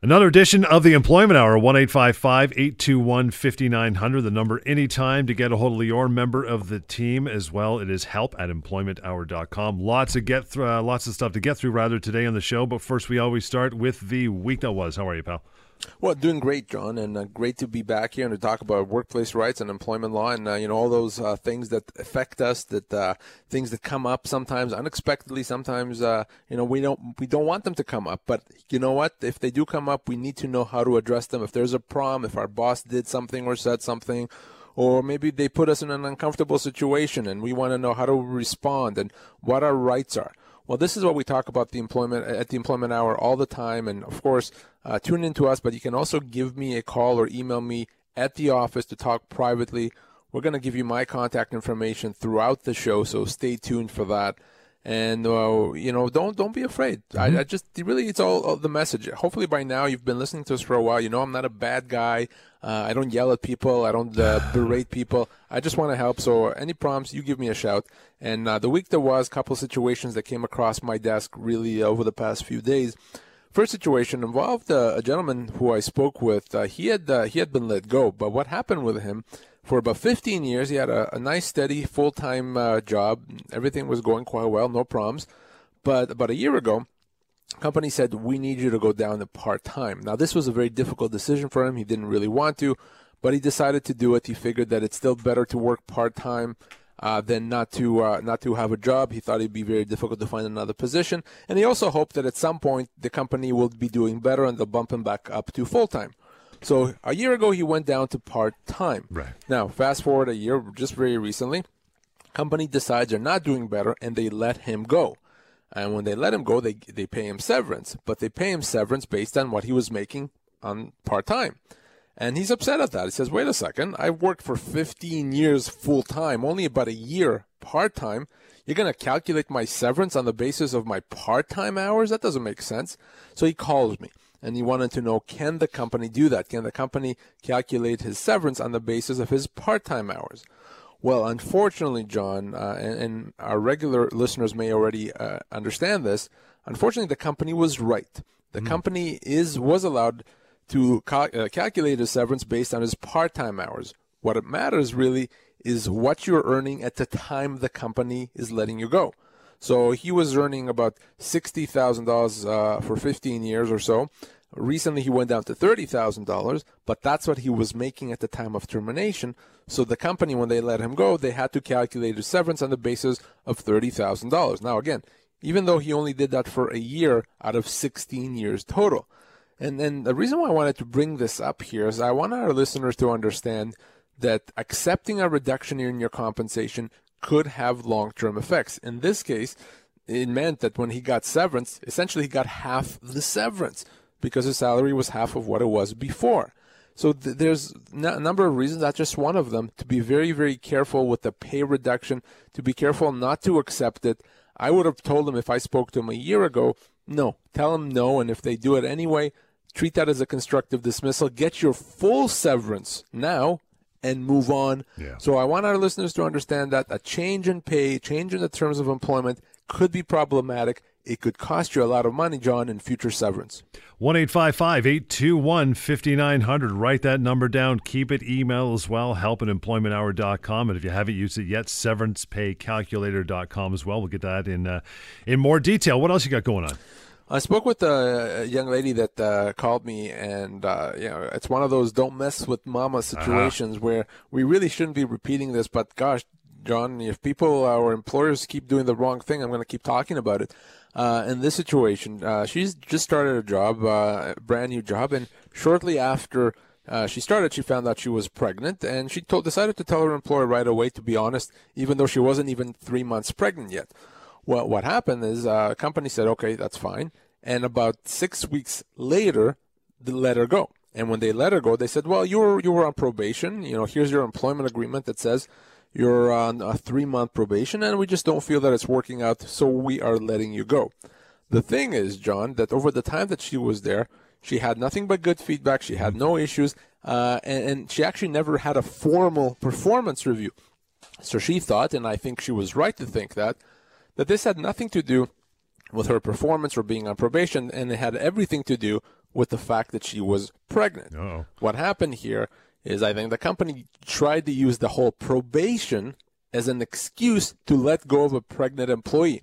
Another edition of the Employment Hour, 1 821 5900. The number anytime to get a hold of your member of the team as well. It is help at employmenthour.com. Lots of get through, uh, lots of stuff to get through rather today on the show. But first, we always start with the week that was. How are you, pal? Well, doing great, John, and uh, great to be back here and to talk about workplace rights and employment law, and uh, you know all those uh, things that affect us, that uh, things that come up sometimes unexpectedly. Sometimes uh, you know we don't we don't want them to come up, but you know what? If they do come up, we need to know how to address them. If there's a problem, if our boss did something or said something, or maybe they put us in an uncomfortable situation, and we want to know how to respond and what our rights are. Well, this is what we talk about the employment at the employment hour all the time, and of course, uh, tune in to us. But you can also give me a call or email me at the office to talk privately. We're going to give you my contact information throughout the show, so stay tuned for that and uh, you know don't don't be afraid. Mm-hmm. I, I, just really it's all, all, the message. Hopefully by now you've been listening to us for a while. You know i'm not a bad guy. Uh, i don't yell at people. I don't uh, berate people. I just want to help. So any problems you give me a shout. And uh, the week there was a couple situations that came across my desk really over the past few days. First situation involved uh, a gentleman who I spoke with. Uh, he had he had been let go, but what happened with him for about 15 years. He had a, a nice, steady, full time uh, job. Everything was going quite well, no problems. But about a year ago, company said, We need you to go down to part time. Now, this was a very difficult decision for him. He didn't really want to, but he decided to do it. He figured that it's still better to work part time. Uh, than not to uh, not to have a job. He thought it'd be very difficult to find another position, and he also hoped that at some point the company will be doing better and they'll bump him back up to full time. So a year ago, he went down to part time. Right. Now, fast forward a year, just very recently, company decides they're not doing better and they let him go. And when they let him go, they they pay him severance, but they pay him severance based on what he was making on part time. And he's upset at that. He says, "Wait a second, I've worked for 15 years full time, only about a year part time. You're going to calculate my severance on the basis of my part time hours? That doesn't make sense." So he calls me and he wanted to know can the company do that? Can the company calculate his severance on the basis of his part time hours? Well, unfortunately, John, uh, and, and, our regular listeners may already uh, understand this. Unfortunately, the company was right. The mm. company is was allowed to cal- uh, calculate his severance based on his part time hours. What it matters really is what you're earning at the time the company is letting you go. So he was earning about sixty thousand uh, dollars for fifteen years or so. Recently, he went down to thirty thousand dollars, but that's what he was making at the time of termination. So the company, when they let him go, they had to calculate his severance on the basis of thirty thousand dollars. Now, again, even though he only did that for a year out of sixteen years total. And then the reason why I wanted to bring this up here is I want our listeners to understand that accepting a reduction in your compensation could have long term effects. In this case, it meant that when he got severance, essentially he got half the severance because his salary was half of what it was before. So th- there's a number of reasons. That's just one of them. To be very, very careful with the pay reduction. To be careful not to accept it. I would have told him if I spoke to him a year ago, no. Tell him no, and if they do it anyway, treat that as a constructive dismissal. Get your full severance now, and move on. Yeah. So I want our listeners to understand that a change in pay, change in the terms of employment could be problematic. It could cost you a lot of money, John, in future severance. 1 821 5900. Write that number down. Keep it. Email as well. Help at employmenthour.com. And if you haven't used it yet, severancepaycalculator.com as well. We'll get that in, uh, in more detail. What else you got going on? I spoke with a, young lady that uh, called me, and uh, you know, it's one of those "don't mess with mama" uh-huh. situations uh-huh. where we really shouldn't be repeating this. But gosh, John, if people, our employers, keep doing the wrong thing, I'm going to keep talking about it. Uh, in this situation, uh, she's just started a job, uh, a brand new job, and shortly after uh, she started, she found out she was pregnant, and she told, decided to tell her employer right away. To be honest, even though she wasn't even three months pregnant yet. Well, what happened is uh, a company said, okay, that's fine. And about six weeks later, they let her go. And when they let her go, they said, well, you were, you were on probation. You know, here's your employment agreement that says you're on a three month probation, and we just don't feel that it's working out, so we are letting you go. The thing is, John, that over the time that she was there, she had nothing but good feedback. She had no issues, uh, and, and she actually never had a formal performance review. So she thought, and I think she was right to think that, that this had nothing to do with her performance or being on probation, and it had everything to do with the fact that she was pregnant. Uh-oh. What happened here is I think the company tried to use the whole probation as an excuse to let go of a pregnant employee.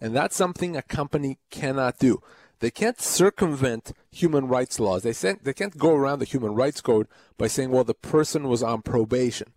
And that's something a company cannot do. They can't circumvent human rights laws. They, say, they can't go around the human rights code by saying, well, the person was on probation.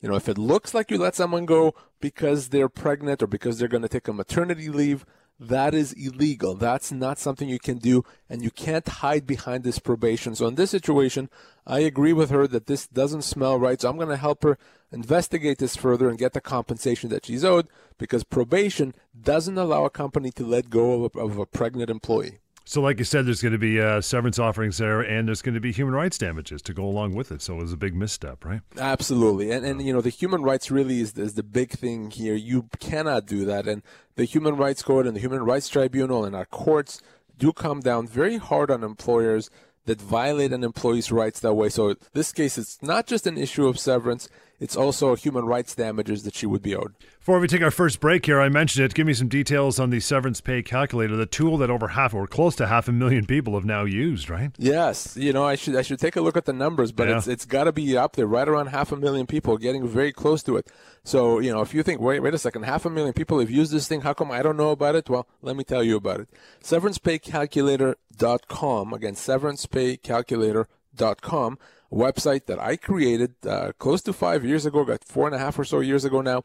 You know, if it looks like you let someone go because they're pregnant or because they're going to take a maternity leave, that is illegal. That's not something you can do, and you can't hide behind this probation. So, in this situation, I agree with her that this doesn't smell right. So, I'm going to help her investigate this further and get the compensation that she's owed because probation doesn't allow a company to let go of a, of a pregnant employee. So, like you said, there's going to be uh, severance offerings there, and there's going to be human rights damages to go along with it. So, it was a big misstep, right? Absolutely, and and you know the human rights really is is the big thing here. You cannot do that, and the Human Rights Court and the Human Rights Tribunal and our courts do come down very hard on employers that violate an employee's rights that way. So, in this case, it's not just an issue of severance; it's also human rights damages that she would be owed. Before we take our first break here, I mentioned it. Give me some details on the severance pay calculator, the tool that over half or close to half a million people have now used, right? Yes, you know I should I should take a look at the numbers, but Yeah. it's it's got to be up there, right around half a million people, getting very close to it. So you know if you think, wait wait a second, half a million people have used this thing, how come I don't know about it? Well, let me tell you about it. SeverancePayCalculator.com again, SeverancePayCalculator.com, website that I created uh, close to five years ago, got four and a half or so years ago now.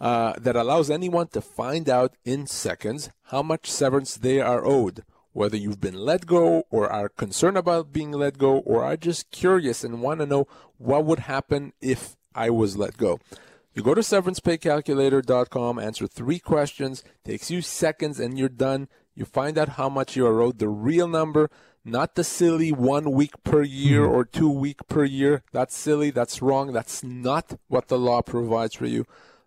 Uh, that allows anyone to find out in seconds how much severance they are owed whether you've been let go or are concerned about being let go or are just curious and want to know what would happen if I was let go. You go to severancepaycalculator.com, answer three questions, takes you seconds, and you're done. You find out how much you are owed, the real number, not the silly one week per year or two week per year. That's silly. That's wrong. That's not what the law provides for you.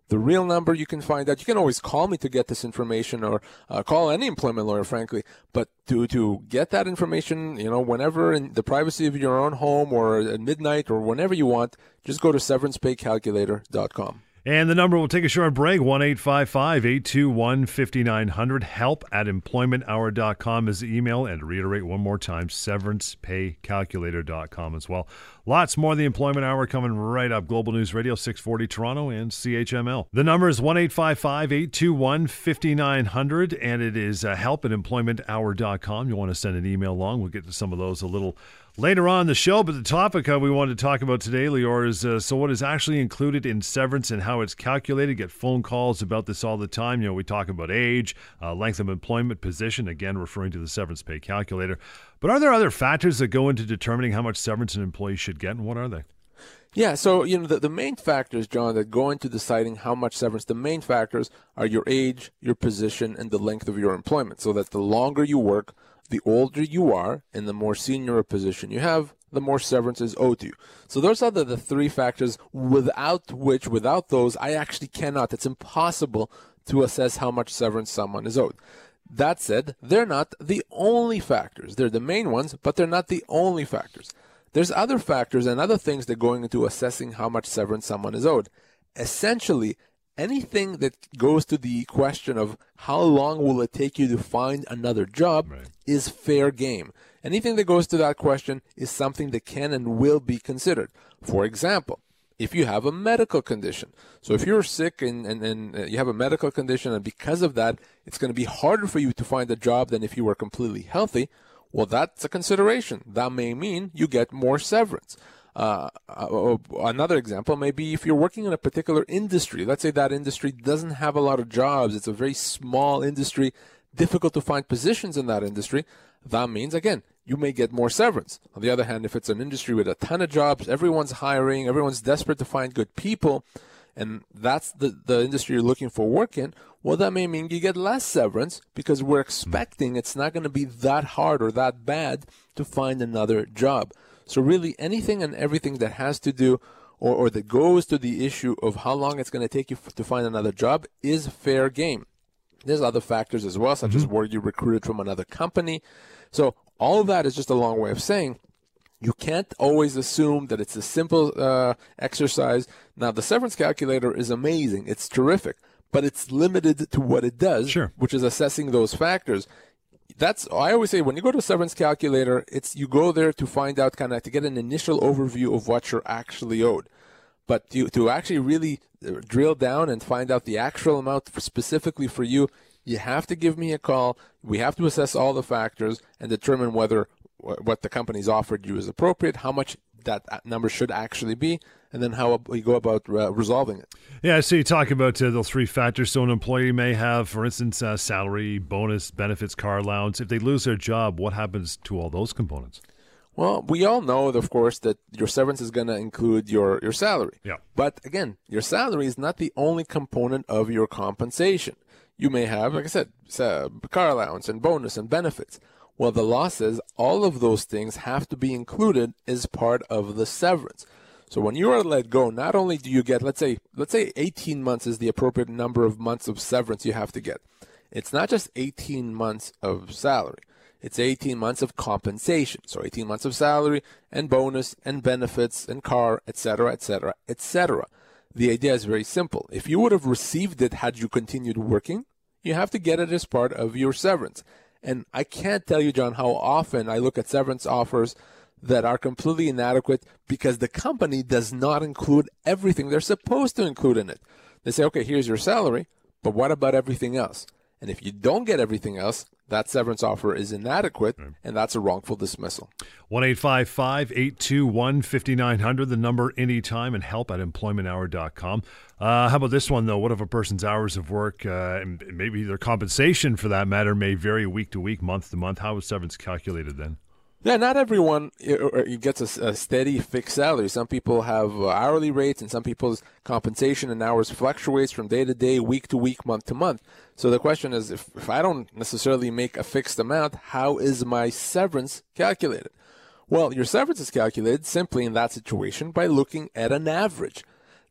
The real number you can find out. You can always call me to get this information or uh, call any employment lawyer, frankly. But to, to get that information, you know, whenever in the privacy of your own home or at midnight or whenever you want, just go to severancepaycalculator.com. And the number will take a short break 1 821 5900. Help at employmenthour.com is the email. And to reiterate one more time, severancepaycalculator.com as well. Lots more of the Employment Hour coming right up. Global News Radio 640 Toronto and CHML. The number is 1 821 5900. And it is uh, help at employmenthour.com. You want to send an email along. We'll get to some of those a little later on the show. But the topic uh, we wanted to talk about today, Lior, is uh, so what is actually included in severance and how it's calculated. Get phone calls about this all the time. You know, we talk about age, uh, length of employment, position, again, referring to the severance pay calculator. But are there other factors that go into determining how much severance an employee should get, and what are they? Yeah, so you know the, the main factors, John, that go into deciding how much severance. The main factors are your age, your position, and the length of your employment. So that the longer you work, the older you are, and the more senior a position you have, the more severance is owed to you. So those are the, the three factors without which, without those, I actually cannot. It's impossible to assess how much severance someone is owed. That said, they're not the only factors. They're the main ones, but they're not the only factors. There's other factors and other things that go into assessing how much severance someone is owed. Essentially, anything that goes to the question of how long will it take you to find another job Right. is fair game. Anything that goes to that question is something that can and will be considered. For example, if you have a medical condition. So if you're sick and, and, and uh, you have a medical condition and because of that, it's going to be harder for you to find a job than if you were completely healthy. Well, that's a consideration. That may mean you get more severance. Uh, uh, another example may be if you're working in a particular industry. Let's say that industry doesn't have a lot of jobs. It's a very small industry, difficult to find positions in that industry. That means, again, you may get more severance. On the other hand, if it's an industry with a ton of jobs, everyone's hiring, everyone's desperate to find good people, and that's the, the industry you're looking for work in, well, that may mean you get less severance because we're expecting it's not going to be that hard or that bad to find another job. So, really, anything and everything that has to do or, or that goes to the issue of how long it's going to take you f- to find another job is fair game. There's other factors as well, such as were you recruited from another company. So, all of that is just a long way of saying you can't always assume that it's a simple uh, exercise. Now, the severance calculator is amazing, it's terrific, but it's limited to what it does, Sure. which is assessing those factors. That's I always say when you go to severance calculator, it's you go there to find out kind of to get an initial overview of what you're actually owed. But to, to actually really uh, drill down and find out the actual amount for specifically for you, you have to give me a call. We have to assess all the factors and determine whether what the company's offered you is appropriate, how much that number should actually be, and then how we go about uh, resolving it. Yeah, so you talk about uh, those three factors. So an employee may have, for instance, uh, salary, bonus, benefits, car allowance. If they lose their job, what happens to all those components? Well, we all know, of course, that your severance is going to include your, your salary. Yeah. But again, your salary is not the only component of your compensation. You may have, like I said, car allowance and bonus and benefits. Well, the law says all of those things have to be included as part of the severance. So when you are let go, not only do you get, let's say, let's say 18 months is the appropriate number of months of severance you have to get. It's not just 18 months of salary. It's 18 months of compensation. So 18 months of salary and bonus and benefits and car, etc., etc., etc. The idea is very simple. If you would have received it had you continued working, you have to get it as part of your severance. And I can't tell you, John, how often I look at severance offers that are completely inadequate because the company does not include everything they're supposed to include in it. They say, okay, here's your salary, but what about everything else? And if you don't get everything else, that severance offer is inadequate, and that's a wrongful dismissal. 1 821 5900, the number anytime, and help at employmenthour.com. Uh, how about this one, though? What if a person's hours of work, uh, and maybe their compensation for that matter, may vary week to week, month to month? How is severance calculated then? Yeah, not everyone gets a, steady fixed salary. Some people have uh, hourly rates, and some people's compensation and hours fluctuates from day to day, week to week, month to month. So the question is, if, if I don't necessarily make a fixed amount, how is my severance calculated? Well, your severance is calculated simply in that situation by looking at an average.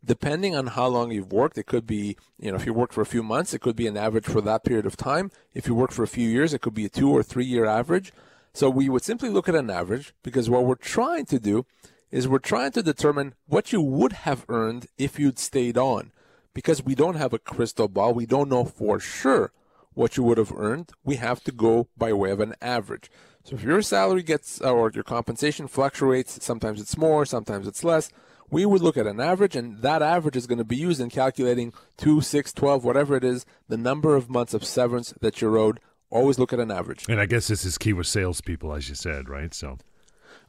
Depending on how long you've worked, it could be, you know, if you worked for a few months, it could be an average for that period of time. If you worked for a few years, it could be a two or three year average. So we would simply look at an average because what we're trying to do is we're trying to determine what you would have earned if you'd stayed on. Because we don't have a crystal ball, we don't know for sure what you would have earned. We have to go by way of an average. So if your salary gets uh, or your compensation fluctuates, sometimes it's more, sometimes it's less, we would look at an average and that average is going to be used in calculating 2, 6, 12, whatever it is, the number of months of severance that you're owed Always look at an average. And I guess this is key with salespeople, as you said, right? So,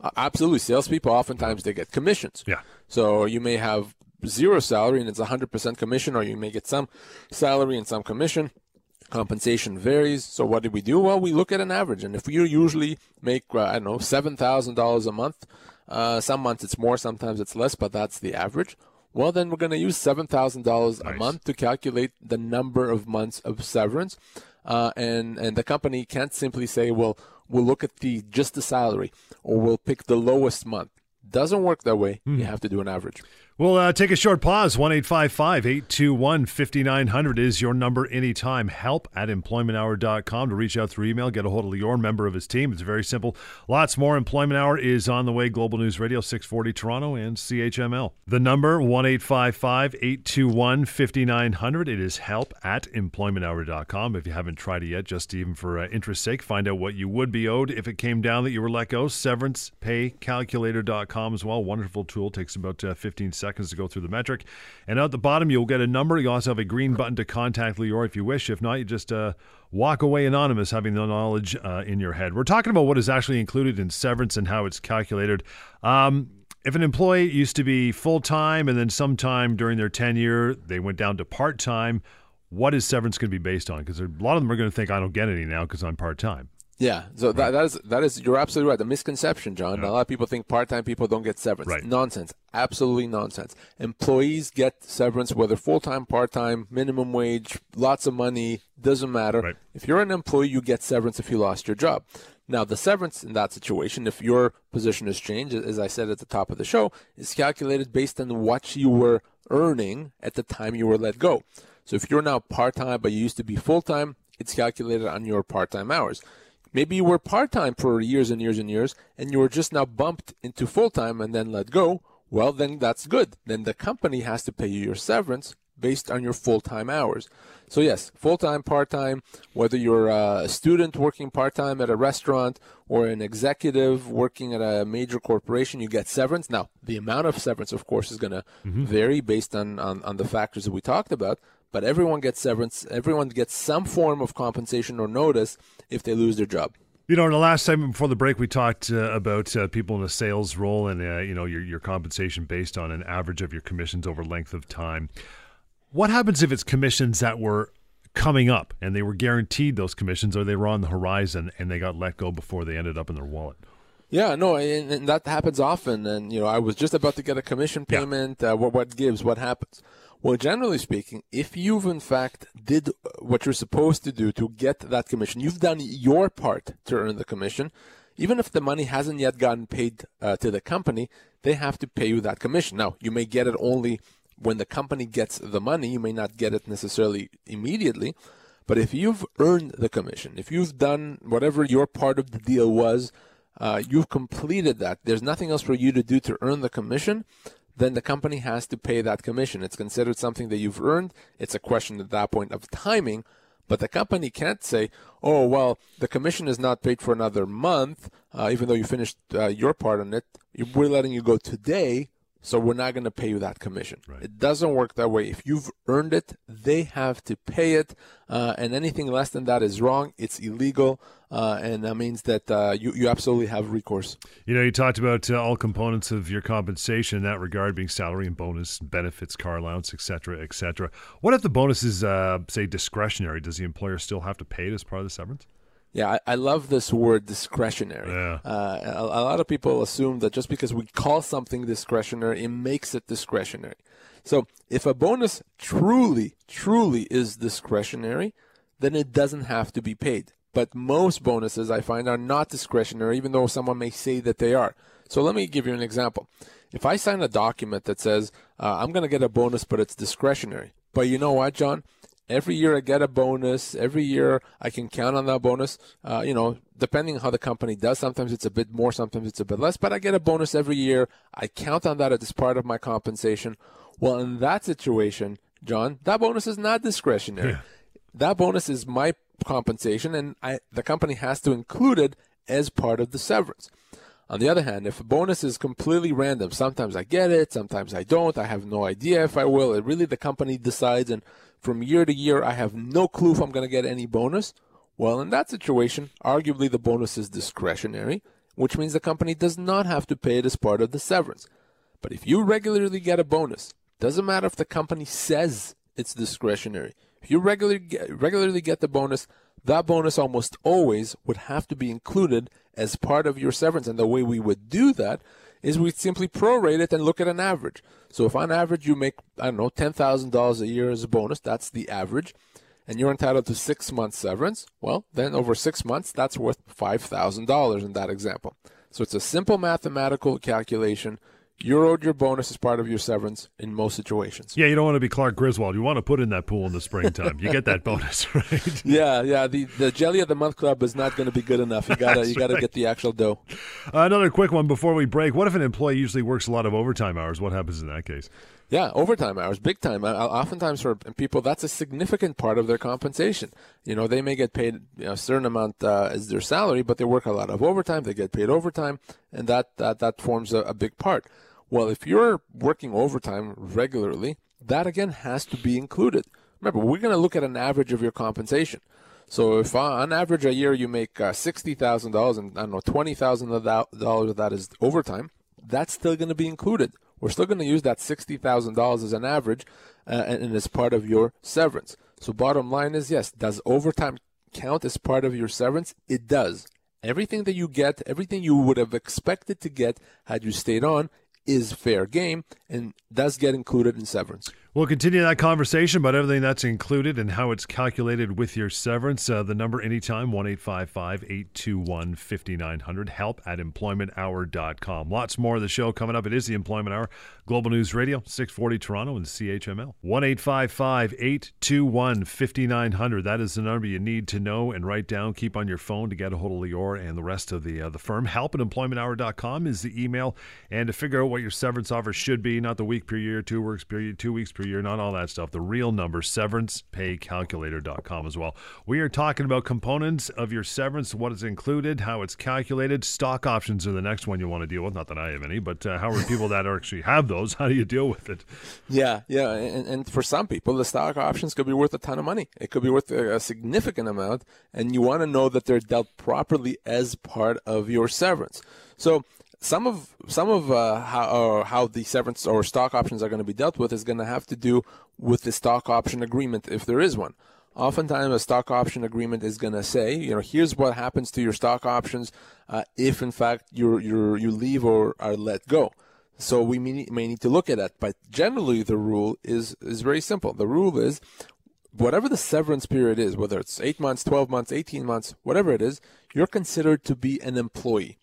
uh, absolutely, salespeople oftentimes they get commissions. Yeah. So you may have zero salary and it's 100% commission, or you may get some salary and some commission. Compensation varies. So what do we do? Well, we look at an average, and if you usually make uh, I don't know seven thousand dollars a month, uh, some months it's more, sometimes it's less, but that's the average. Well, then we're going to use seven thousand nice. dollars a month to calculate the number of months of severance uh, and and the company can't simply say, well, we'll look at the just the salary, or we'll pick the lowest month. Doesn't work that way. Mm. You hmm. have to do an average. We'll uh, take a short pause. 1 821 5900 is your number anytime. Help at employmenthour.com to reach out through email. Get a hold of your member of his team. It's very simple. Lots more. Employment Hour is on the way. Global News Radio, 640 Toronto and CHML. The number, 1 821 5900. It is help at employmenthour.com. If you haven't tried it yet, just even for uh, interest's sake, find out what you would be owed if it came down that you were let go. Severance pay SeverancePayCalculator.com as well. Wonderful tool. Takes about uh, 15 seconds seconds to go through the metric. And at the bottom, you'll get a number. You also have a green button to contact Lior if you wish. If not, you just uh, walk away anonymous, having the knowledge uh, in your head. We're talking about what is actually included in severance and how it's calculated. Um, if an employee used to be full time and then sometime during their tenure they went down to part time, what is severance going to be based on? Because a lot of them are going to think I don't get any now because I'm part time. Yeah, so that, that is that is you're absolutely right. The misconception, John. Yeah. A lot of people think part-time people don't get severance. Right. Nonsense. Absolutely nonsense. Employees get severance whether full-time, part-time, minimum wage, lots of money, doesn't matter. Right. If you're an employee, you get severance if you lost your job. Now, the severance in that situation, if your position has changed, as I said at the top of the show, is calculated based on what you were earning at the time you were let go. So if you're now part-time but you used to be full-time, it's calculated on your part-time hours. Maybe you were part time for years and years and years, and you were just now bumped into full time and then let go. Well, then that's good. Then the company has to pay you your severance based on your full time hours. So, yes, full time, part time, whether you're a student working part time at a restaurant or an executive working at a major corporation, you get severance. Now, the amount of severance, of course, is going to mm-hmm. vary based on, on, on the factors that we talked about, but everyone gets severance. Everyone gets some form of compensation or notice if they lose their job. You know, in the last time before the break, we talked uh, about uh, people in a sales role and uh, you know your your compensation based on an average of your commissions over length of time. What happens if it's commissions that were coming up and they were guaranteed those commissions, or they were on the horizon and they got let go before they ended up in their wallet? Yeah, no, and, and that happens often. And you know, I was just about to get a commission payment. Yeah. Uh, what what gives? What happens? Well, generally speaking, if you've in fact did what you're supposed to do to get that commission, you've done your part to earn the commission. Even if the money hasn't yet gotten paid uh, to the company, they have to pay you that commission. Now, you may get it only when the company gets the money. You may not get it necessarily immediately. But if you've earned the commission, if you've done whatever your part of the deal was, uh, you've completed that. There's nothing else for you to do to earn the commission then the company has to pay that commission. It's considered something that you've earned. It's a question at that point of timing. But the company can't say, oh, well, the commission is not paid for another month, uh, even though you finished uh, your part on it. We're letting you go today so we're not going to pay you that commission. Right. It doesn't work that way. If you've earned it, they have to pay it, uh, and anything less than that is wrong. It's illegal, uh, and that means that uh, you you absolutely have recourse. You know, you talked about uh, all components of your compensation in that regard, being salary and bonus, benefits, car allowance, etc., etc. What if the bonus is, uh, say, discretionary? Does the employer still have to pay it as part of the severance? Yeah, I, I, love this word discretionary. Yeah. Uh, a, a, lot of people assume that just because we call something discretionary, it makes it discretionary. So if a bonus truly, truly is discretionary, then it doesn't have to be paid. But most bonuses I find are not discretionary, even though someone may say that they are. So let me give you an example. If I sign a document that says, uh, I'm going to get a bonus, but it's discretionary. But you know what, John? every year I get a bonus. Every year I can count on that bonus. Uh, you know, depending on how the company does, sometimes it's a bit more, sometimes it's a bit less, but I get a bonus every year. I count on that as part of my compensation. Well, in that situation, John, that bonus is not discretionary. Yeah. That bonus is my compensation, and I, the company has to include it as part of the severance. On the other hand, if a bonus is completely random, sometimes I get it, sometimes I don't, I have no idea if I will, it really the company decides, and from year to year, I have no clue if I'm going to get any bonus. Well, in that situation, arguably the bonus is discretionary, which means the company does not have to pay it as part of the severance. But if you regularly get a bonus, doesn't matter if the company says it's discretionary. If you regularly get, regularly get the bonus, that bonus almost always would have to be included as part of your severance. And the way we would do that is we simply prorate it and look at an average. So if on average you make, I don't know, $10,000 a year as a bonus, that's the average, and you're entitled to six months severance, well, then over six months, that's worth $5,000 in that example. So it's a simple mathematical calculation you're owed your bonus as part of your severance in most situations. Yeah, you don't want to be Clark Griswold. You want to put in that pool in the springtime. you get that bonus, right? Yeah, yeah. The the jelly of the month club is not going to be good enough. You gotta you gotta right. get the actual dough. Uh, another quick one before we break. What if an employee usually works a lot of overtime hours? What happens in that case? Yeah, overtime hours, big time. Oftentimes for people, that's a significant part of their compensation. You know, they may get paid you know, a certain amount uh, as their salary, but they work a lot of overtime. They get paid overtime, and that that that forms a, a big part. Well, if you're working overtime regularly, that again has to be included. Remember, we're going to look at an average of your compensation. So if uh, on average a year you make uh, sixty thousand dollars and I don't know twenty thousand dollars of that is overtime, that's still going to be included. We're still going to use that sixty thousand dollars as an average, uh, and, and as part of your severance. So bottom line is yes, does overtime count as part of your severance? It does. Everything that you get, everything you would have expected to get had you stayed on, is fair game and does get included in severance. We'll continue that conversation about everything that's included and how it's calculated with your severance. Uh, the number anytime, 1 821 5900. Help at employmenthour.com. Lots more of the show coming up. It is the Employment Hour, Global News Radio, 640 Toronto and CHML. 1 821 5900. That is the number you need to know and write down. Keep on your phone to get a hold of Lior and the rest of the, uh, the firm. Help at employmenthour.com is the email. And to figure out what your severance offer should be, not the week per year, two weeks per year, two weeks per fiscal year, not all that stuff. The real number, severancepaycalculator.com as well. We are talking about components of your severance, what is included, how it's calculated. Stock options are the next one you want to deal with. Not that I have any, but uh, how are people that actually have those? How do you deal with it? Yeah, yeah. And, and for some people, the stock options could be worth a ton of money. It could be worth a significant amount. And you want to know that they're dealt properly as part of your severance. So some of some of uh, how uh, how the severance or stock options are going to be dealt with is going to have to do with the stock option agreement if there is one. Oftentimes, a stock option agreement is going to say, you know, here's what happens to your stock options uh, if, in fact, you you you leave or are let go. So we may, may need to look at that. But generally, the rule is is very simple. The rule is whatever the severance period is, whether it's eight months, 12 months, 18 months, whatever it is, you're considered to be an employee.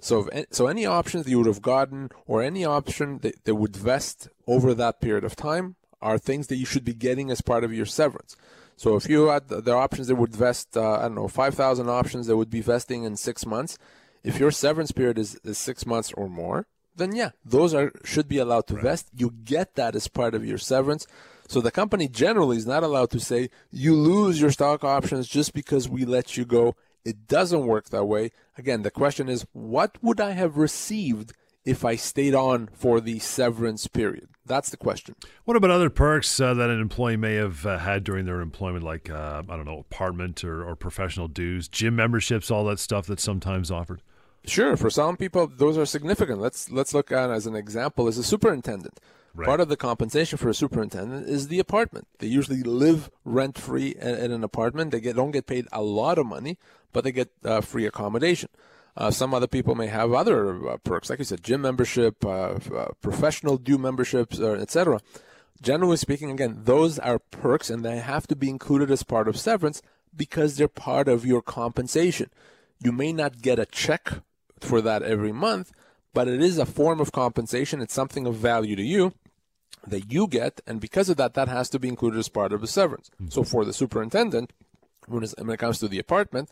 So, if, so any options that you would have gotten or any option that, that would vest over that period of time are things that you should be getting as part of your severance. So if you had the, the options that would vest, uh, I don't know, 5,000 options that would be vesting in six months, if your severance period is, is six months or more, then yeah, those are should be allowed to right. vest. You get that as part of your severance. So the company generally is not allowed to say you lose your stock options just because we let you go it doesn't work that way. Again, the question is what would I have received if I stayed on for the severance period? That's the question. What about other perks uh, that an employee may have uh, had during their employment, like, uh, I don't know, apartment or, or professional dues, gym memberships, all that stuff that's sometimes offered? Sure, for some people, those are significant. Let's let's look at as an example as a superintendent. Right. Part of the compensation for a superintendent is the apartment. They usually live rent free in, an apartment. They get, don't get paid a lot of money, but they get uh, free accommodation. Uh, some other people may have other uh, perks, like you said, gym membership, uh, uh, professional due memberships, uh, etc. Generally speaking, again, those are perks and they have to be included as part of severance because they're part of your compensation. You may not get a check for that every month, but it is a form of compensation. It's something of value to you that you get, and because of that, that has to be included as part of the severance. Mm-hmm. So for the superintendent, when, when it comes to the apartment,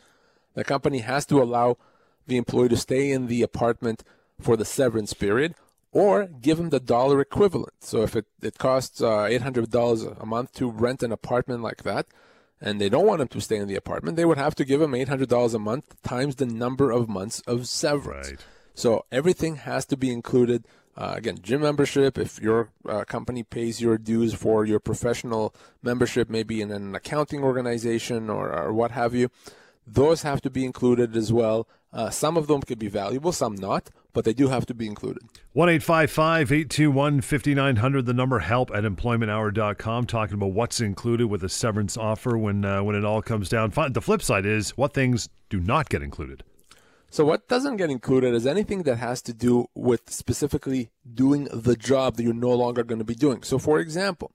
the company has to allow the employee to stay in the apartment for the severance period or give him the dollar equivalent. So if it, it costs uh, $800 a month to rent an apartment like that, and they don't want him to stay in the apartment, they would have to give him $800 a month times the number of months of severance. Right. So everything has to be included uh, again, gym membership, if your uh, company pays your dues for your professional membership, maybe in an accounting organization or, or what have you, those have to be included as well. Uh, some of them could be valuable, some not, but they do have to be included. 1 821 5900, the number help at employmenthour.com, talking about what's included with a severance offer when, uh, when it all comes down. The flip side is what things do not get included. So what doesn't get included is anything that has to do with specifically doing the job that you're no longer going to be doing. So for example,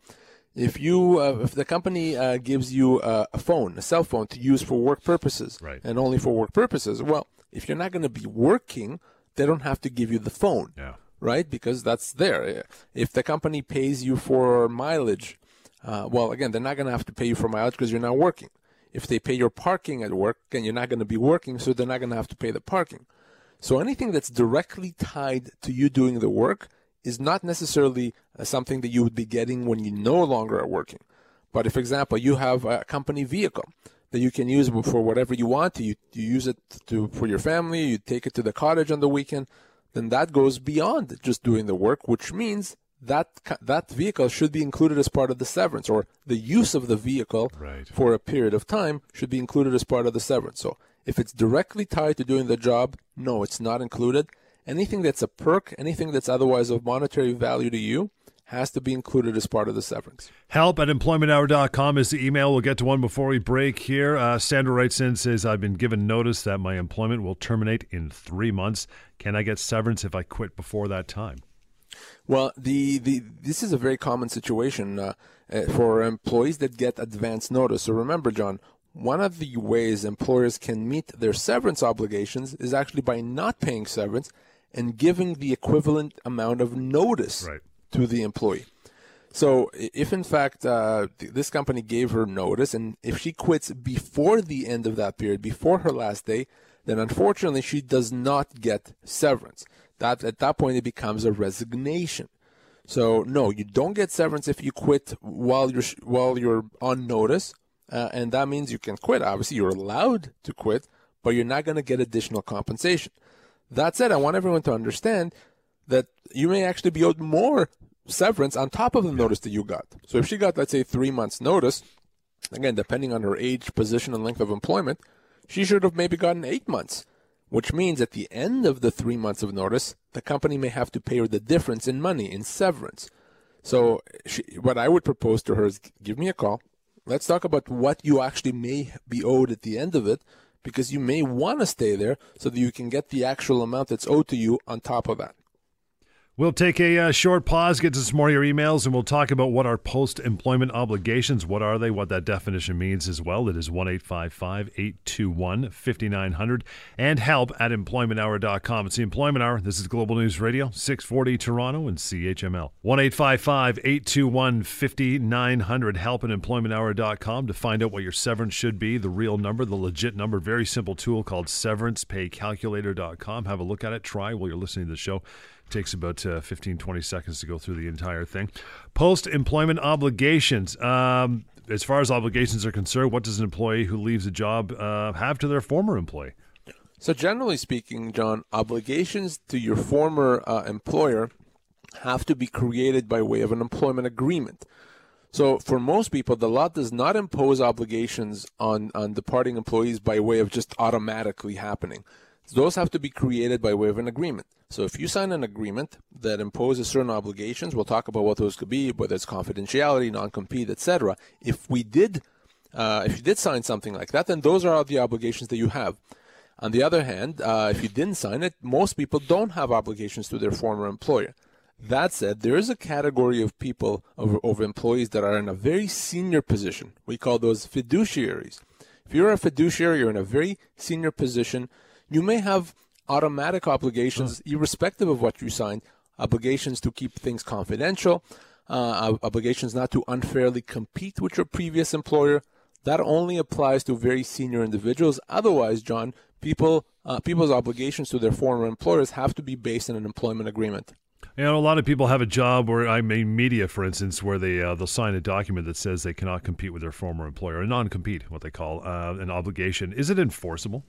if you uh, if the company uh, gives you a, a, phone, a cell phone to use for work purposes right. and only for work purposes, well, if you're not going to be working, they don't have to give you the phone. Yeah. Right? Because that's there. If the company pays you for mileage, uh, well, again, they're not going to have to pay you for mileage because you're not working. If they pay your parking at work, and you're not going to be working, so they're not going to have to pay the parking. So anything that's directly tied to you doing the work is not necessarily uh, something that you would be getting when you no longer are working. But if, for example, you have a company vehicle that you can use for whatever you want to, you, you use it to for your family, you take it to the cottage on the weekend, then that goes beyond just doing the work, which means that that vehicle should be included as part of the severance, or the use of the vehicle right. for a period of time should be included as part of the severance. So if it's directly tied to doing the job, no, it's not included. Anything that's a perk, anything that's otherwise of monetary value to you, has to be included as part of the severance. Help at employmenthour.com is the email. We'll get to one before we break here. Uh, Sandra writes in says, I've been given notice that my employment will terminate in three months. Can I get severance if I quit before that time? Well, the, the this is a very common situation uh, uh, for employees that get advance notice. So remember, John, one of the ways employers can meet their severance obligations is actually by not paying severance and giving the equivalent amount of notice right. to the employee. So, if in fact uh, this company gave her notice, and if she quits before the end of that period, before her last day, then unfortunately she does not get severance. That at that point it becomes a resignation. So no, you don't get severance if you quit while you're while you're on notice, uh, and that means you can quit. Obviously, you're allowed to quit, but you're not going to get additional compensation. That said, I want everyone to understand that you may actually be owed more severance on top of the notice that you got. So if she got, let's say, three months notice, again, depending on her age, position, and length of employment, she should have maybe gotten eight months which means at the end of the three months of notice, the company may have to pay her the difference in money, in severance. So, she, what I would propose to her is give me a call. Let's talk about what you actually may be owed at the end of it, because you may want to stay there so that you can get the actual amount that's owed to you on top of that. We'll take a uh, short pause, get to some more of your emails, and we'll talk about what are post employment obligations. What are they? What that definition means as well. It is 1 821 5900 and help at employmenthour.com. It's the Employment Hour. This is Global News Radio, 640 Toronto and CHML. 1 821 5900. Help at employmenthour.com to find out what your severance should be, the real number, the legit number. Very simple tool called severancepaycalculator.com. Have a look at it. Try while you're listening to the show takes about uh, 15, 20 seconds to go through the entire thing. Post employment obligations. Um, as far as obligations are concerned, what does an employee who leaves a job uh, have to their former employee? So, generally speaking, John, obligations to your former uh, employer have to be created by way of an employment agreement. So, for most people, the law does not impose obligations on, on departing employees by way of just automatically happening. Those have to be created by way of an agreement. So if you sign an agreement that imposes certain obligations, we'll talk about what those could be, whether it's confidentiality, non-compete, etc. If we did, uh, if you did sign something like that, then those are the obligations that you have. On the other hand, uh, if you didn't sign it, most people don't have obligations to their former employer. That said, there is a category of people, of, of employees that are in a very senior position. We call those fiduciaries. If you're a fiduciary, you're in a very senior position you may have automatic obligations, irrespective of what you signed, obligations to keep things confidential, uh, obligations not to unfairly compete with your previous employer. That only applies to very senior individuals. Otherwise, John, people uh, people's obligations to their former employers have to be based on an employment agreement. You know, a lot of people have a job where I mean, media, for instance, where they uh, they'll sign a document that says they cannot compete with their former employer, a non-compete, what they call uh, an obligation. Is it enforceable?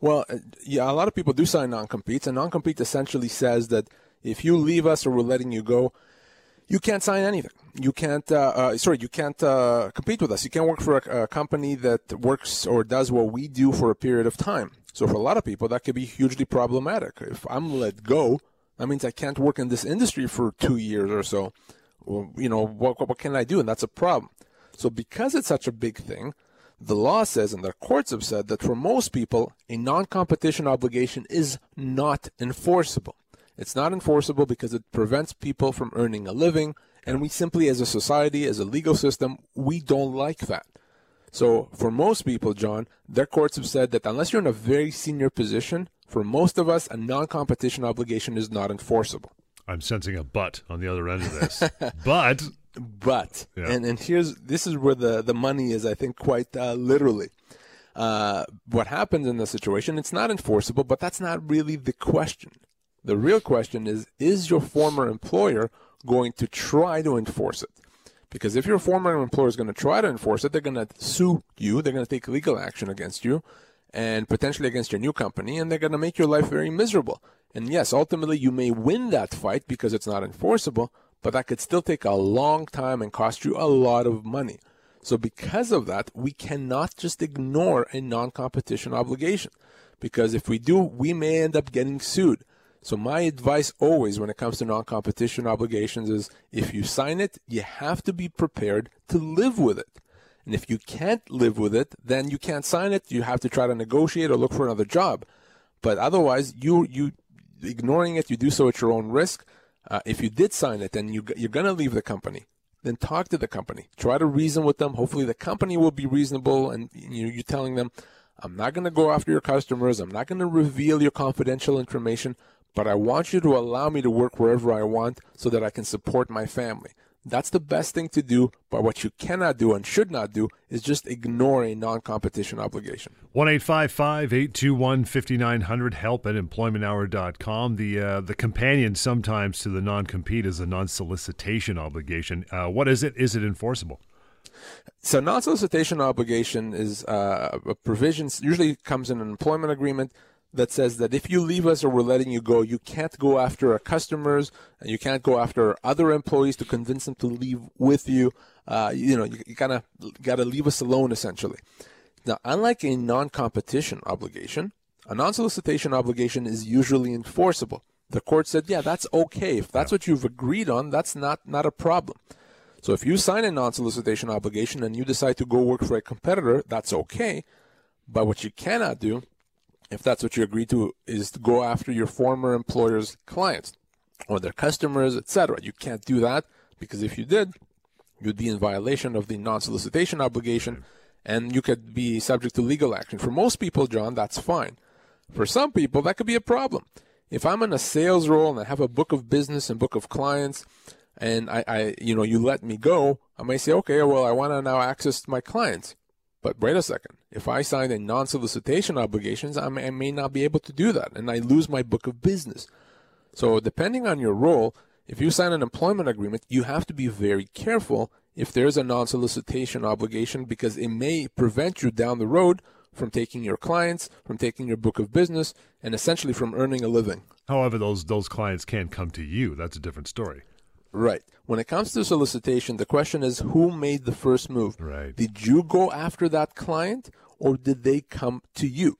Well, uh, yeah, a lot of people do sign non-competes, and non-compete essentially says that if you leave us or we're letting you go, you can't sign anything. You can't, uh, uh, sorry, you can't uh, compete with us. You can't work for a, a, company that works or does what we do for a period of time. So for a lot of people, that could be hugely problematic. If I'm let go, that means I can't work in this industry for two years or so. Well, you know, what, what can I do? And that's a problem. So because it's such a big thing, the law says, and the courts have said, that for most people, a non competition obligation is not enforceable. It's not enforceable because it prevents people from earning a living, and we simply, as a society, as a legal system, we don't like that. So, for most people, John, their courts have said that unless you're in a very senior position, for most of us, a non competition obligation is not enforceable. I'm sensing a but on the other end of this. but but yeah. and and here's this is where the the money is. I think quite uh, literally. Uh, what happens in the situation? It's not enforceable, but that's not really the question. The real question is: Is your former employer going to try to enforce it? Because if your former employer is going to try to enforce it, they're going to sue you. They're going to take legal action against you, and potentially against your new company, and they're going to make your life very miserable. And yes, ultimately you may win that fight because it's not enforceable, but that could still take a long time and cost you a lot of money. So because of that, we cannot just ignore a non-competition obligation because if we do, we may end up getting sued. So my advice always when it comes to non-competition obligations is if you sign it, you have to be prepared to live with it. And if you can't live with it, then you can't sign it. You have to try to negotiate or look for another job. But otherwise, you you ignoring it, you do so at your own risk. Uh, if you did sign it and you, you're going to leave the company, then talk to the company. Try to reason with them. Hopefully, the company will be reasonable, and you you're telling them, "I'm not going to go after your customers. I'm not going to reveal your confidential information, but I want you to allow me to work wherever I want, so that I can support my family." That's the best thing to do. But what you cannot do and should not do is just ignore a non competition obligation. 1 821 5900, help at employmenthour.com. The, uh, the companion sometimes to the non compete is a non solicitation obligation. Uh, what is it? Is it enforceable? So, non solicitation obligation is uh, a provision, usually comes in an employment agreement that says that if you leave us or we're letting you go, you can't go after our customers and you can't go after other employees to convince them to leave with you. Uh, you know, you, you kind of got to leave us alone essentially. Now, unlike a non-competition obligation, a non-solicitation obligation is usually enforceable. The court said, yeah, that's okay. If that's what you've agreed on, that's not, not a problem. So if you sign a non-solicitation obligation and you decide to go work for a competitor, that's okay. But what you cannot do if that's what you agree to, is to go after your former employer's clients or their customers, etc. You can't do that because if you did, you'd be in violation of the non-solicitation obligation and you could be subject to legal action. For most people, John, that's fine. For some people, that could be a problem. If I'm in a sales role and I have a book of business and book of clients and I, I you know, you let me go, I may say, okay, well, I want to now access my clients. But wait a second. If I sign a non-solicitation obligations, I may, I may not be able to do that, and I lose my book of business. So depending on your role, if you sign an employment agreement, you have to be very careful if there's a non-solicitation obligation because it may prevent you down the road from taking your clients, from taking your book of business, and essentially from earning a living. However, those those clients can't come to you. That's a different story. Right. When it comes to solicitation, the question is who made the first move? Right. Did you go after that client or did they come to you?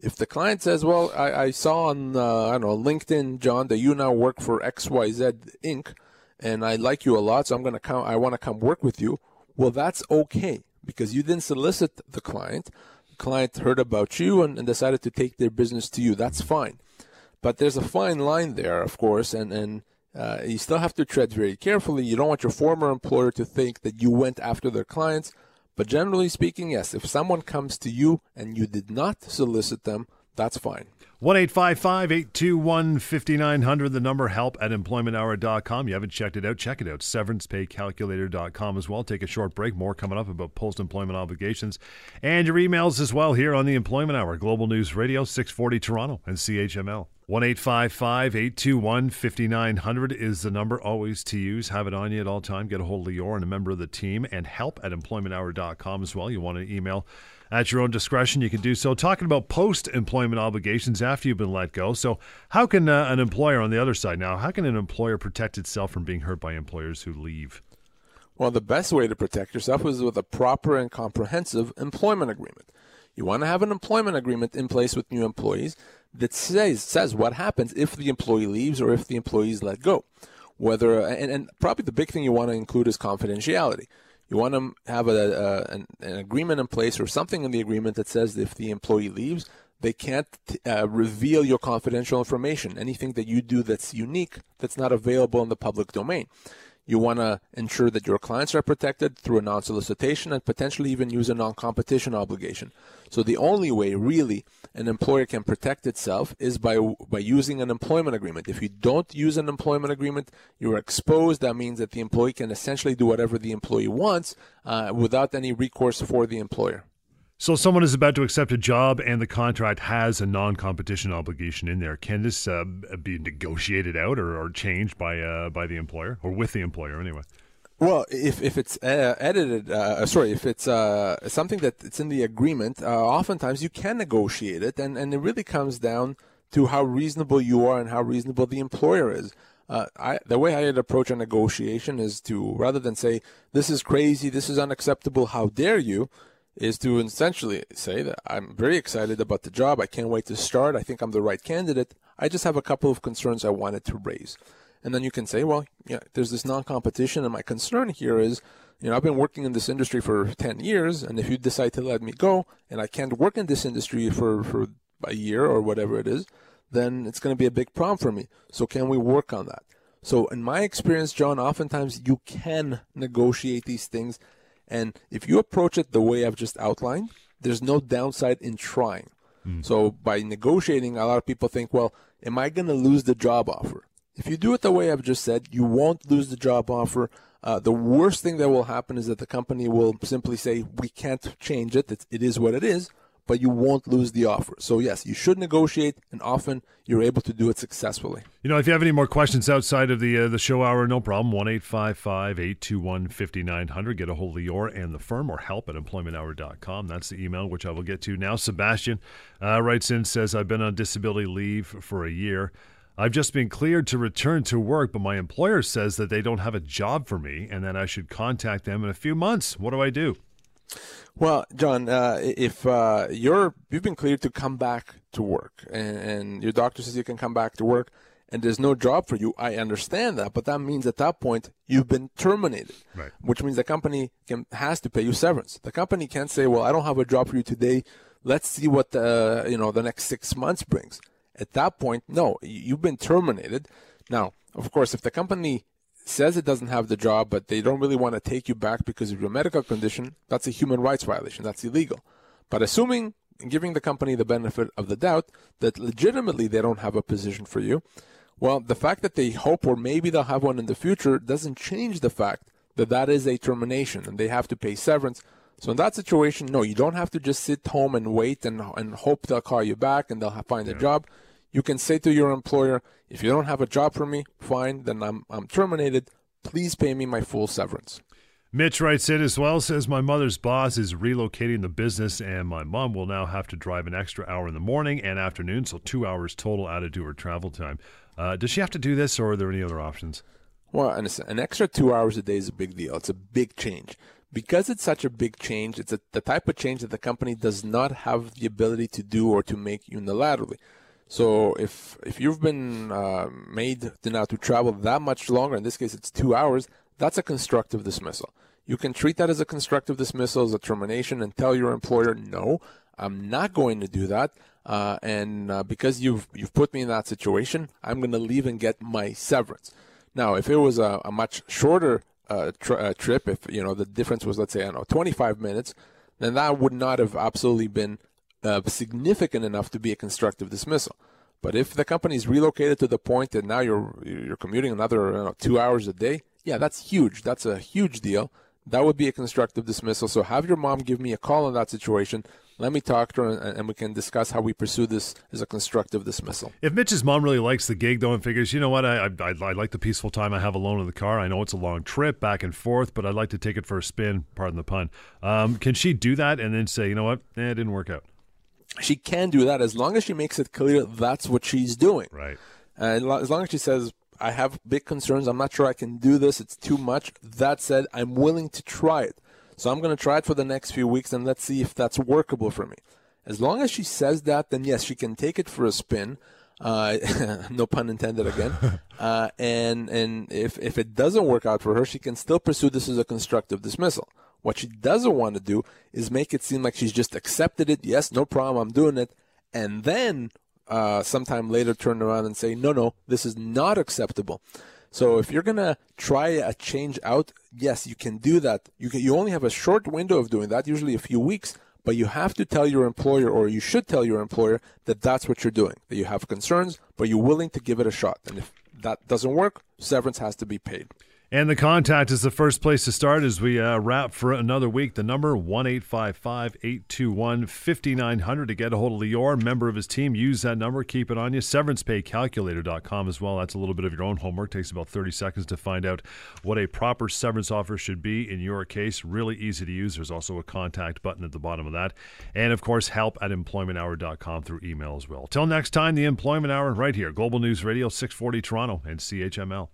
If the client says, "Well, I, I saw on uh, I don't know LinkedIn, John, that you now work for XYZ Inc. and I like you a lot, so I'm gonna come. I want to come work with you." Well, that's okay because you didn't solicit the client. The client heard about you and, and decided to take their business to you. That's fine, but there's a fine line there, of course, and and uh, you still have to tread very carefully. You don't want your former employer to think that you went after their clients. But generally speaking, yes, if someone comes to you and you did not solicit them, that's fine. 1 821 5900, the number help at employmenthour.com. You haven't checked it out? Check it out. Severancepaycalculator.com as well. Take a short break. More coming up about post employment obligations and your emails as well here on the Employment Hour. Global News Radio, 640 Toronto and CHML. 1 821 5900 is the number always to use. Have it on you at all time. Get a hold of Lior and a member of the team and help at employmenthour.com as well. You want to email at your own discretion, you can do so. Talking about post employment obligations after you've been let go. So, how can uh, an employer on the other side now, how can an employer protect itself from being hurt by employers who leave? Well, the best way to protect yourself is with a proper and comprehensive employment agreement. You want to have an employment agreement in place with new employees that says says what happens if the employee leaves or if the employee is let go. Whether and, and probably the big thing you want to include is confidentiality. You want to have a, a an, an, agreement in place or something in the agreement that says if the employee leaves, they can't uh, reveal your confidential information, anything that you do that's unique, that's not available in the public domain. You want to ensure that your clients are protected through a non solicitation and potentially even use a non competition obligation. So, the only way really an employer can protect itself is by, by using an employment agreement. If you don't use an employment agreement, you're exposed. That means that the employee can essentially do whatever the employee wants uh, without any recourse for the employer. So, someone is about to accept a job and the contract has a non competition obligation in there. Can this uh, be negotiated out or, or changed by, uh, by the employer or with the employer anyway? Well, if, if it's uh, edited, uh, sorry, if it's uh, something that it's in the agreement, uh, oftentimes you can negotiate it, and, and it really comes down to how reasonable you are and how reasonable the employer is. Uh, I, the way I'd approach a negotiation is to rather than say this is crazy, this is unacceptable, how dare you, is to essentially say that I'm very excited about the job. I can't wait to start. I think I'm the right candidate. I just have a couple of concerns I wanted to raise. And then you can say, well, yeah, there's this non-competition, and my concern here is, you know, I've been working in this industry for 10 years, and if you decide to let me go, and I can't work in this industry for, for a year or whatever it is, then it's going to be a big problem for me. So can we work on that? So in my experience, John, oftentimes you can negotiate these things and if you approach it the way I've just outlined, there's no downside in trying. Mm. So by negotiating, a lot of people think, well, am I going to lose the job offer? If you do it the way I've just said, you won't lose the job offer. Uh, the worst thing that will happen is that the company will simply say, we can't change it. It's, it is what it is, but you won't lose the offer. So, yes, you should negotiate, and often you're able to do it successfully. You know, if you have any more questions outside of the uh, the show hour, no problem. 1 821 5900. Get a hold of Lior and the firm or help at employmenthour.com. That's the email, which I will get to now. Sebastian uh, writes in, says, I've been on disability leave for a year. I've just been cleared to return to work, but my employer says that they don't have a job for me and that I should contact them in a few months. What do I do? Well, John, uh, if uh, you're you've been cleared to come back to work, and, and, your doctor says you can come back to work, and there's no job for you, I understand that, but that means at that point you've been terminated, right. which means the company can, has to pay you severance. The company can't say, "Well, I don't have a job for you today. Let's see what the you know the next six months brings." At that point, no, you've been terminated. Now, of course, if the company says it doesn't have the job, but they don't really want to take you back because of your medical condition, that's a human rights violation. That's illegal. But assuming and giving the company the benefit of the doubt that legitimately they don't have a position for you, well, the fact that they hope or maybe they'll have one in the future doesn't change the fact that that is a termination and they have to pay severance. So in that situation, no, you don't have to just sit home and wait and and hope they'll call you back and they'll find yeah. a job. You can say to your employer, if you don't have a job for me, fine, then I'm, I'm terminated. Please pay me my full severance. Mitch writes in as well, says, My mother's boss is relocating the business, and my mom will now have to drive an extra hour in the morning and afternoon, so two hours total added to her travel time. Uh, does she have to do this, or are there any other options? Well, an extra two hours a day is a big deal. It's a big change. Because it's such a big change, it's a, the type of change that the company does not have the ability to do or to make unilaterally. So if if you've been uh, made to now to travel that much longer, in this case it's two hours, that's a constructive dismissal. You can treat that as a constructive dismissal, as a termination, and tell your employer, no, I'm not going to do that. Uh, and uh, because you've you've put me in that situation, I'm going to leave and get my severance. Now, if it was a, a much shorter uh, uh, trip, if you know the difference was let's say I don't know 25 minutes, then that would not have absolutely been uh, significant enough to be a constructive dismissal. But if the company is relocated to the point that now you're you're commuting another know, two hours a day, yeah, that's huge. That's a huge deal. That would be a constructive dismissal. So have your mom give me a call in that situation. Let me talk to her and, and we can discuss how we pursue this as a constructive dismissal. If Mitch's mom really likes the gig, though, and figures, you know what, I, I, I like the peaceful time I have alone in the car. I know it's a long trip back and forth, but I'd like to take it for a spin, pardon the pun. Um, can she do that and then say, you know what, eh, it didn't work out? She can do that as long as she makes it clear that's what she's doing. Right. And as long as she says, I have big concerns. I'm not sure I can do this. It's too much. That said, I'm willing to try it. So I'm going to try it for the next few weeks and let's see if that's workable for me. As long as she says that, then yes, she can take it for a spin. Uh, no pun intended again. Uh, and and if if it doesn't work out for her, she can still pursue this as a constructive dismissal. What she doesn't want to do is make it seem like she's just accepted it. Yes, no problem, I'm doing it. And then uh, sometime later turn around and say, no, no, this is not acceptable. So if you're gonna try a change out, yes, you can do that. You can, you only have a short window of doing that, usually a few weeks, but you have to tell your employer, or you should tell your employer that that's what you're doing. That you have concerns, but you're willing to give it a shot. And if that doesn't work, severance has to be paid. And the contact is the first place to start as we uh, wrap for another week. The number one eight five five eight two one fifty nine hundred to get a hold of Lior, member of his team. Use that number, keep it on you. SeverancePayCalculator.com as well. That's a little bit of your own homework. Takes about 30 seconds to find out what a proper severance offer should be in your case. Really easy to use. There's also a contact button at the bottom of that. And of course, help at employmenthour.com through email as well. Till next time, the Employment Hour right here, Global News Radio 640 Toronto and CHML.